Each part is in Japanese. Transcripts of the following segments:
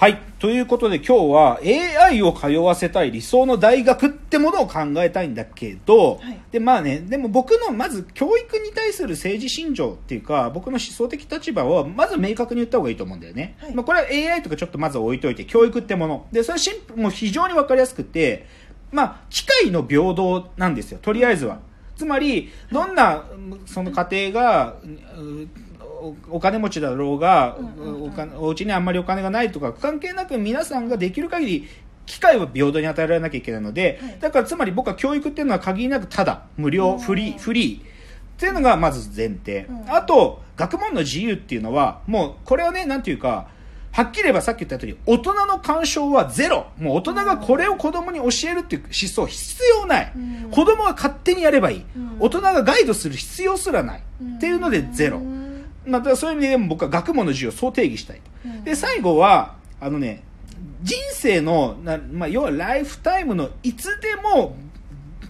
はい。ということで今日は AI を通わせたい理想の大学ってものを考えたいんだけど、はいで、まあね、でも僕のまず教育に対する政治信条っていうか、僕の思想的立場をまず明確に言った方がいいと思うんだよね。はいまあこれは AI とかちょっとまず置いといて、教育ってもの。で、それはシンプルもう非常にわかりやすくて、まあ、機会の平等なんですよ。とりあえずは。つまり、どんな、その家庭が、うおお金持ちだろうが、お金お家にあんまりお金がないとか関係なく皆さんができる限り機会を平等に与えられなきゃいけないので、はい。だからつまり僕は教育っていうのは限りなくただ無料、うん。フリーフリー。っていうのがまず前提、うん。あと学問の自由っていうのはもうこれはねなんていうかはっきり言えばさっき言った通り大人の干渉はゼロ。もう大人がこれを子供に教えるっていう思想必要ない、うん。子供は勝手にやればいい、うん。大人がガイドする必要すらない、うん。っていうのでゼロ、うん。まあ、だからそういう意味でも僕は学問の自由をそう定義したいで、最後は、あのね、人生の、なまあ、要はライフタイムのいつでも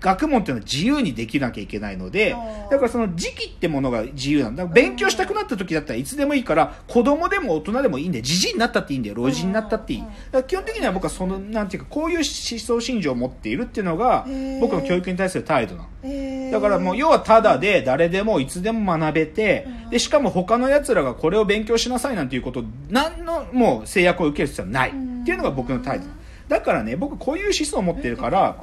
学問っていうのは自由にできなきゃいけないのでだからその時期ってものが自由なんだ。勉強したくなった時だったらいつでもいいから、子供でも大人でもいいんで、じじいになったっていいんだよ、老人になったっていい。基本的には僕はその、なんていうか、こういう思想信条を持っているっていうのが僕の教育に対する態度なの。えー。だからもう要はただで誰でもいつでも学べてうん。でしかも他の奴らがこれを勉強しなさいなんていうこと何のもう制約を受ける必要はないうんっていうのが僕の態度。だからね僕こういう思想を持ってるから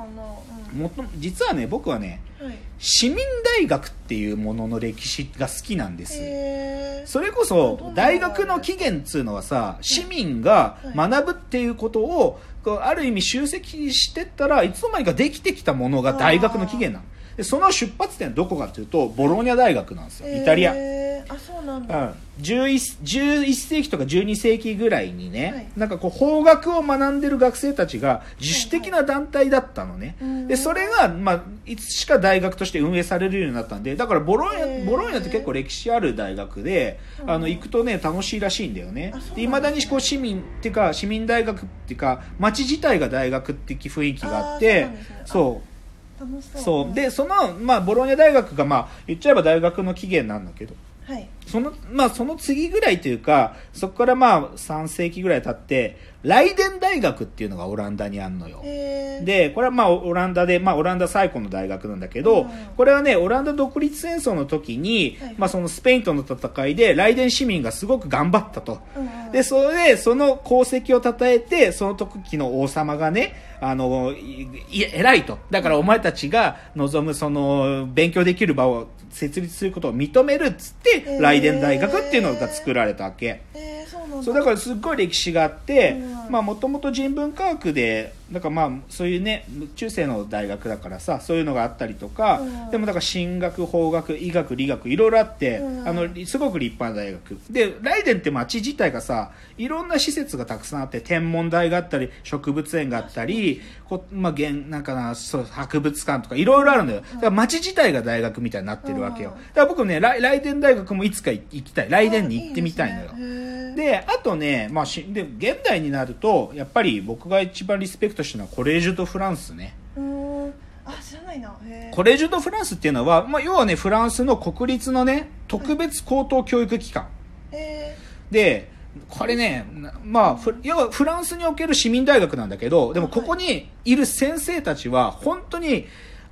もっと実はね僕はねはい。市民大学っていうものの歴史が好きなんです。それこそ大学の起源っつうのはさ市民が学ぶっていうことをこうある意味集積してったらいつの間にかできてきたものが大学の起源なのでその出発点はどこかっていうとボローニャ大学なんですよ。イタリア、あそうなんだ。うん、11, 11世紀とか12世紀ぐらいにね、はい。なんかこう法学を学んでる学生たちが自主的な団体だったのね、うん。でそれが、まあ、いつしか大学として運営されるようになったんでだからボローニへャー。ボローニャって結構歴史ある大学で、うん。あの行くとね楽しいらしいんだよね。あそうなんですねだにこう市民っていうか市民大学っていうか町自体が大学的雰囲気があってそうそう。でその、まあ、ボローニャ大学が、まあ、言っちゃえば大学の起源なんだけどはい。その、まあ、その次ぐらいというか、そこからまあ、3世紀ぐらい経って、ライデン大学っていうのがオランダにあるのよ。へーで、これはまあ、オランダで、まあ、オランダ最古の大学なんだけど、うんこれはね、オランダ独立戦争の時に、はいまあ、そのスペインとの戦いで、ライデン市民がすごく頑張ったと。うんうんで、それで、その功績を称えて、その時の王様がね、あの、偉いと。だからお前たちが望む、その、勉強できる場を設立することを認めるっつって、へーライデン大学っていうのが作られたわけ。えーそうなんだからすっごい歴史があってうんまあもともと人文科学でだからまあそういうね中世の大学だからさそういうのがあったりとか、うん。でもだから進学法学医学理学いろいろあって、うん。あのすごく立派な大学。でライデンって町自体がさいろんな施設がたくさんあって天文台があったり植物園があったりこまあ、現なんかなそう博物館とかいろいろあるんだよだから町自体が大学みたいになってるわけよ。うん。だから僕ねライライデン大学もいつか行きたい。ライデンに行ってみたいのよ。ですね。あとね、まあし、で、現代になると、やっぱり僕が一番リスペクトしてるのはコレージュ・ド・フランスね。あ知らないな。コレージュ・ド・フランスっていうのは、まあ、要はね、フランスの国立のね、特別高等教育機関。へで、これね、なまあ、フ要はフランスにおける市民大学なんだけど、でもここにいる先生たちは、本当に、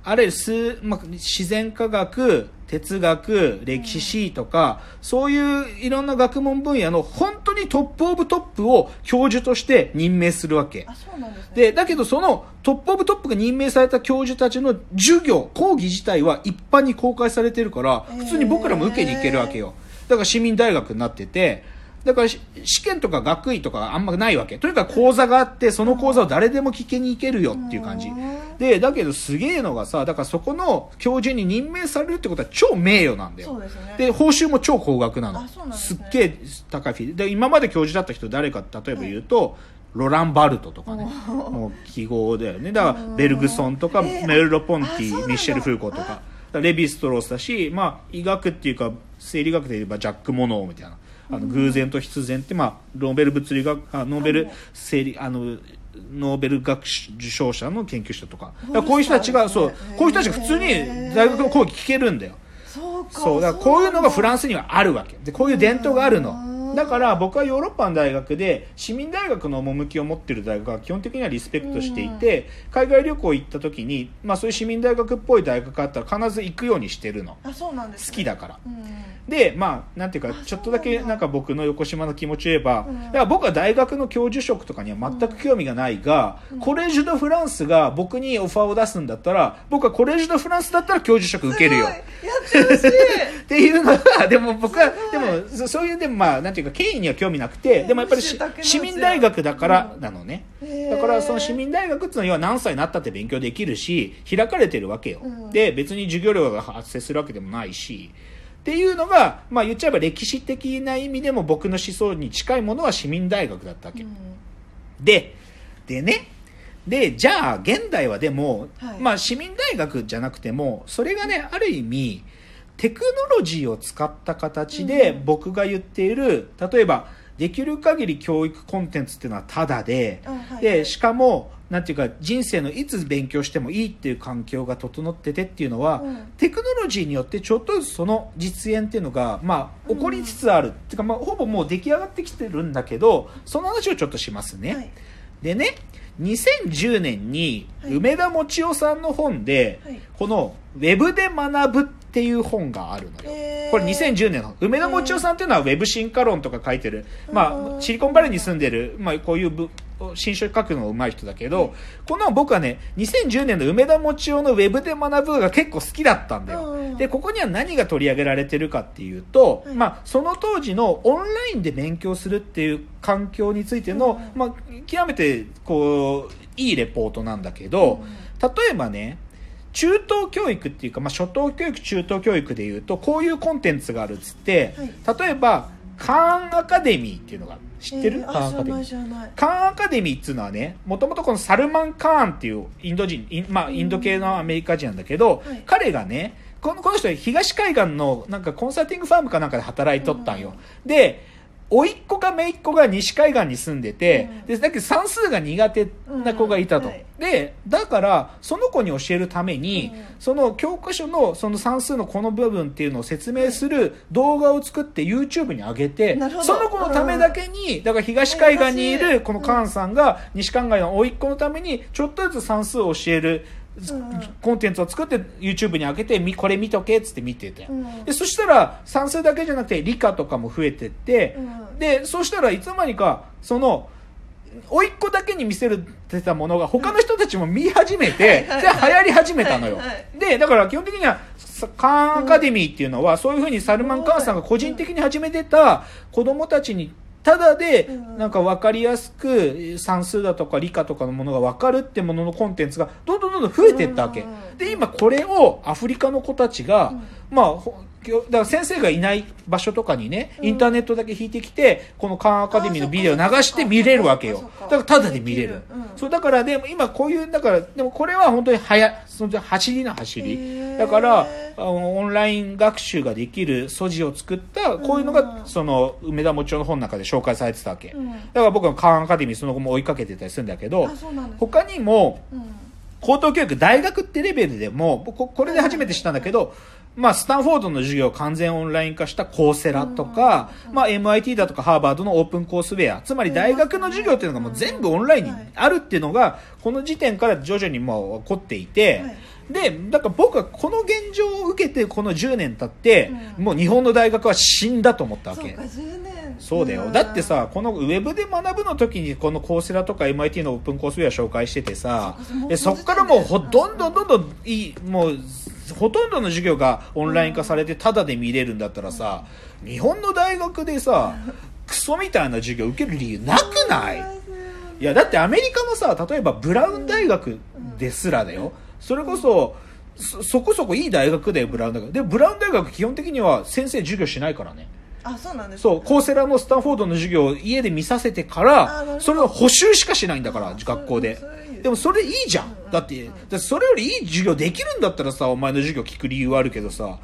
あれ、す、まあ、自然科学、哲学、歴史史とか、そういういろんな学問分野の本当に top of top を教授として任命するわけー。あそうなんですねで、だけどその top of top が任命された教授たちの授業、講義自体は一般に公開されてるから、普通に僕らも受けに行けるわけよ。だから市民大学になってて、だからし試験とか学位とかあんまないわけ。とにかく講座があって、その講座を誰でも聞きに行けるよっていう感じうん。で、だけどすげえのがさ、だからそこの教授に任命されるってことは超名誉なんだよ。ですねで、報酬も超高額なの。すねっげえ高いフィーで、今まで教授だった人誰か例えば言うと、ロラン・バルトとかね。もう記号だよね。だから、ベルグソンとか、えーメルロ・ポンティ、ミッシェル・フーコーとか。レヴィ・ストロースだし、まあ、医学っていうか、生理学で言えばジャック・モノーみたいな。あの偶然と必然って、まあ、ノーベル物理学、あノーベル生理、あの、ノーベル学受賞者の研究者とか。こういう人たちが、そう、こういう人たちが普通に大学の講義聞けるんだよ。そうかそう、だからこういうのがフランスにはあるわけ。で、こういう伝統があるの。だから僕はヨーロッパの大学で市民大学の趣を持ってる大学は基本的にはリスペクトしていて、海外旅行行った時に、まあ、そういう市民大学っぽい大学があったら必ず行くようにしてるの。あそうなんです、好きだから。うん。でまあなんていうかあちょっとだけなんか僕の横島の気持ちを言えば、うん。だから僕は大学の教授職とかには全く興味がないが、うん。コレージュ・ド・フランスが僕にオファーを出すんだったら僕はコレージュ・ド・フランスだったら教授職受けるよ。やってほしい。っていうのがでも僕はでもそそういうでもまあなんていうか経緯には興味なくてでもやっぱり市民大学だからなのね、だからその市民大学っていうのは何歳になったって勉強できるし開かれてるわけよ、うん。で別に授業料が発生するわけでもないし。っていうのが、まあ、言っちゃえば歴史的な意味でも僕の思想に近いものは市民大学だったわけ、うん。ででね。でじゃあ現代はでも、はい。まあ、市民大学じゃなくてもそれがねある意味テクノロジーを使った形でうん。僕が言っている、例えばできる限り教育コンテンツっていうのはタダで、でしかもなんていうか人生のいつ勉強してもいいっていう環境が整っててっていうのは、うん。テクノロジーによってちょっとずつその実演っていうのが、まあ、起こりつつある、っていうか、まあ、ほぼもう出来上がってきてるんだけどその話をちょっとしますね。はい。でね2010年にはい。梅田もちおさんの本で、はい。この「ウェブで学ぶ」っていう本があるのよ。これ2010年の梅田もちおさんっていうのはウェブ進化論とか書いてる、まうん。あ、シリコンバレーに住んでる、まあ、こういうぶ新書書くの上手い人だけど、この僕はね2010年の梅田もちおのウェブで学ぶが結構好きだったんだよ、うん。でここには何が取り上げられてるかっていうと、はいまあ、その当時のオンラインで勉強するっていう環境についての、うん。まあ、極めてこういいレポートなんだけど、例えばね中等教育っていうか、まあ、初等教育中等教育でいうとこういうコンテンツがあるっつって、例えばカーンアカデミーっていうのが知ってる、えーカーンアカデミー。カーンアカデミーっていうのはねもともとこのサルマン・カーンっていうインド人イン,、まあ、インド系のアメリカ人なんだけど、はい。彼がねこのこの人は東海岸のなんかコンサルティングファームかなんかで働いとったんよ、で甥っ子か姪っ子が西海岸に住んでて、うん。でだけど算数が苦手な子がいたと、うん。はいでだからその子に教えるために、うん。その教科書のその算数のこの部分っていうのを説明する動画を作って YouTube に上げて、その子のためだけに、だから東海岸にいるこのカーンさんが西海岸の甥っ子のためにちょっとずつ算数を教えるうんコンテンツを作って YouTube に上げてみこれ見とけっつって見てて、うん。でそしたら算数だけじゃなくて理科とかも増えてって、うん。でそうしたらいつの間にかその甥っ子だけに見せてたものが他の人たちも見始めて、はいで流行り始めたのよ、はいはいでだから基本的にはさカーンアカデミーっていうのは、そういうふうにサルマン・カーンさんが個人的に始めてた子供たちにただでうん。なんか分かりやすく算数だとか理科とかのものが分かるってもののコンテンツがどんどんどんどん増えていったわけ、うん。で今これをアフリカの子たちが、うん。まあほだから先生がいない場所とかにね、インターネットだけ引いてきてこのカーンアカデミーのビデオを流して見れるわけよ。だからタダで見れる。そうだからでも今こういうだからでもこれは本当に早その走りの走り。だからあのオンライン学習ができる素地を作ったこういうのが、うんその梅田もちおの本の中で紹介されてたわけ、うん。だから僕はカーンアカデミーその後も追いかけてたりするんだけど他にもうん高等教育大学ってレベルでも僕これで初めて知ったんだけど、まあ、スタンフォードの授業を完全オンライン化したコーセラとか、まあ、MIT だとかハーバードのオープンコースウェアつまり大学の授業っていうのがもう全部オンラインにあるっていうのがこの時点から徐々にもう起こっていて、はいでだから僕はこの現状を受けてこの10年経って、うん。もう日本の大学は死んだと思ったわけ。そうか。10年そうだよ。だってさ、このウェブで学ぶの時にこのコーセラとか MIT のオープンコースウェア紹介しててさそうか、でそっからもうほどんどんどんどんいい、もう、ほとんどの授業がオンライン化されてタダで見れるんだったらさ、日本の大学でさ、クソみたいな授業受ける理由なくない？いや、だってアメリカのさ、例えばブラウン大学ですらだよ。それこそ、そそこそこいい大学だよ、ブラウン大学。で、ブラウン大学基本的には先生授業しないからね。あそうなんですそう、コーセラのスタンフォードの授業を家で見させてから、ど。それを補習しかしないんだから、あ学校で。でもそれいいじゃん。だって、それよりいい授業できるんだったらさ、お前の授業聞く理由はあるけどさ、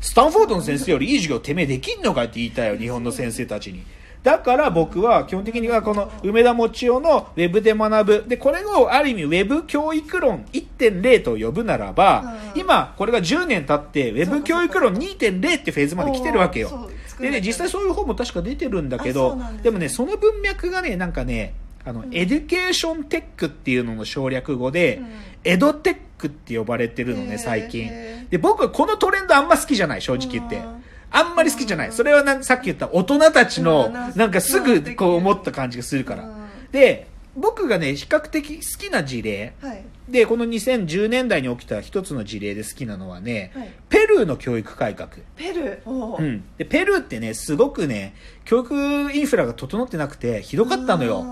スタンフォードの先生よりいい授業てめえできんのかって言いたいよ、日本の先生たちに。だから僕は基本的にはこの梅田望夫のウェブで学ぶ。で、これをある意味ウェブ教育論1.0と呼ぶならば、うん。今これが10年経ってウェブ教育論2.0ってフェーズまで来てるわけよ。そうで。ね、実際そういう本も確か出てるんだけあど、ね。でもね、その文脈がね、なんかね、あの、 education tech っていうのの省略語で、うん。 EdTech って呼ばれてるのね、最近。で、僕はこのトレンドあんま好きじゃない、正直言って。うん。あんまり好きじゃない。それはなんさっき言った大人たちのうん。な、なんかすぐこう思った感じがするから。うん。で、僕がね、比較的好きな事例、はい。で、この2010年代に起きた一つの事例で好きなのはね、はい。ペルーの教育改革。ペルー？う。ん。で、ペルーってね、すごくね、教育インフラが整ってなくて、ひどかったのよ。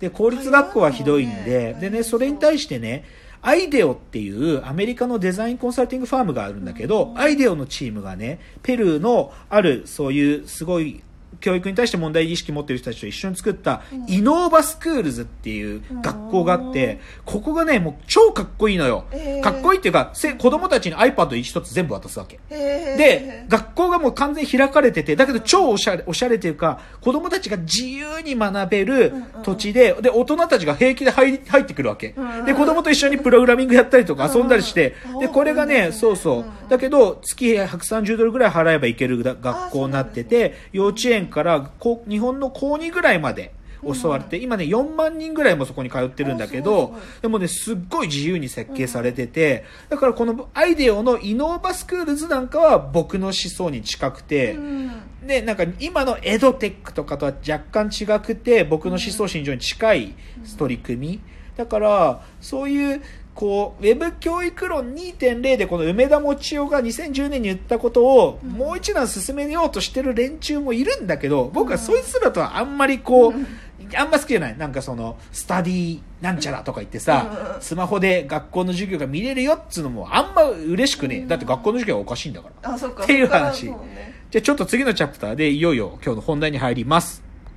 で、公立学校はひどいんで、大変でね、それに対してね、アイデオっていうアメリカのデザインコンサルティングファームがあるんだけど、うん。アイデオのチームがね、ペルーのあるそういうすごい教育に対して問題意識持ってる人たちと一緒に作ったうん。イノーバスクールズっていう学校があって、ここがね、もう超かっこいいのよ。えー。かっこいいっていうか、せ子供たちに iPad 一つ全部渡すわけ。で、学校がもう完全に開かれてて、だけど超おしゃれ、おしゃれというか、子供たちが自由に学べる土地で、で、大人たちが平気で入り入ってくるわけ。で、子供と一緒にプログラミングやったりとか遊んだりしてで、これがね、うんそうそう。だけど、月130ドルぐらい払えばいけるだ学校になってて、幼稚園から日本の高2ぐらいまで、教われて、今ね、4万人ぐらいもそこに通ってるんだけどでもね、すっごい自由に設計されてて、だからこのアイデオのイノーバスクールズなんかは僕の思想に近くて、うん。で、なんか今のエドテックとかとは若干違くて、僕の思想心情に近い取り組み。だから、そういう、こう、ウェブ教育論2.0でこの梅田もちおが2010年に言ったことをうん。もう一段進めようとしてる連中もいるんだけど、僕はそいつらとはあんまりこう、うんあんま好きじゃない。なんかその、スタディなんちゃらとか言ってさう、ん。スマホで学校の授業が見れるよっつうのもあんま嬉しくねえ。だって学校の授業はおかしいんだから。あそっか。っていう話。じゃあちょっと次のチャプターでいよいよ今日の本題に入ります。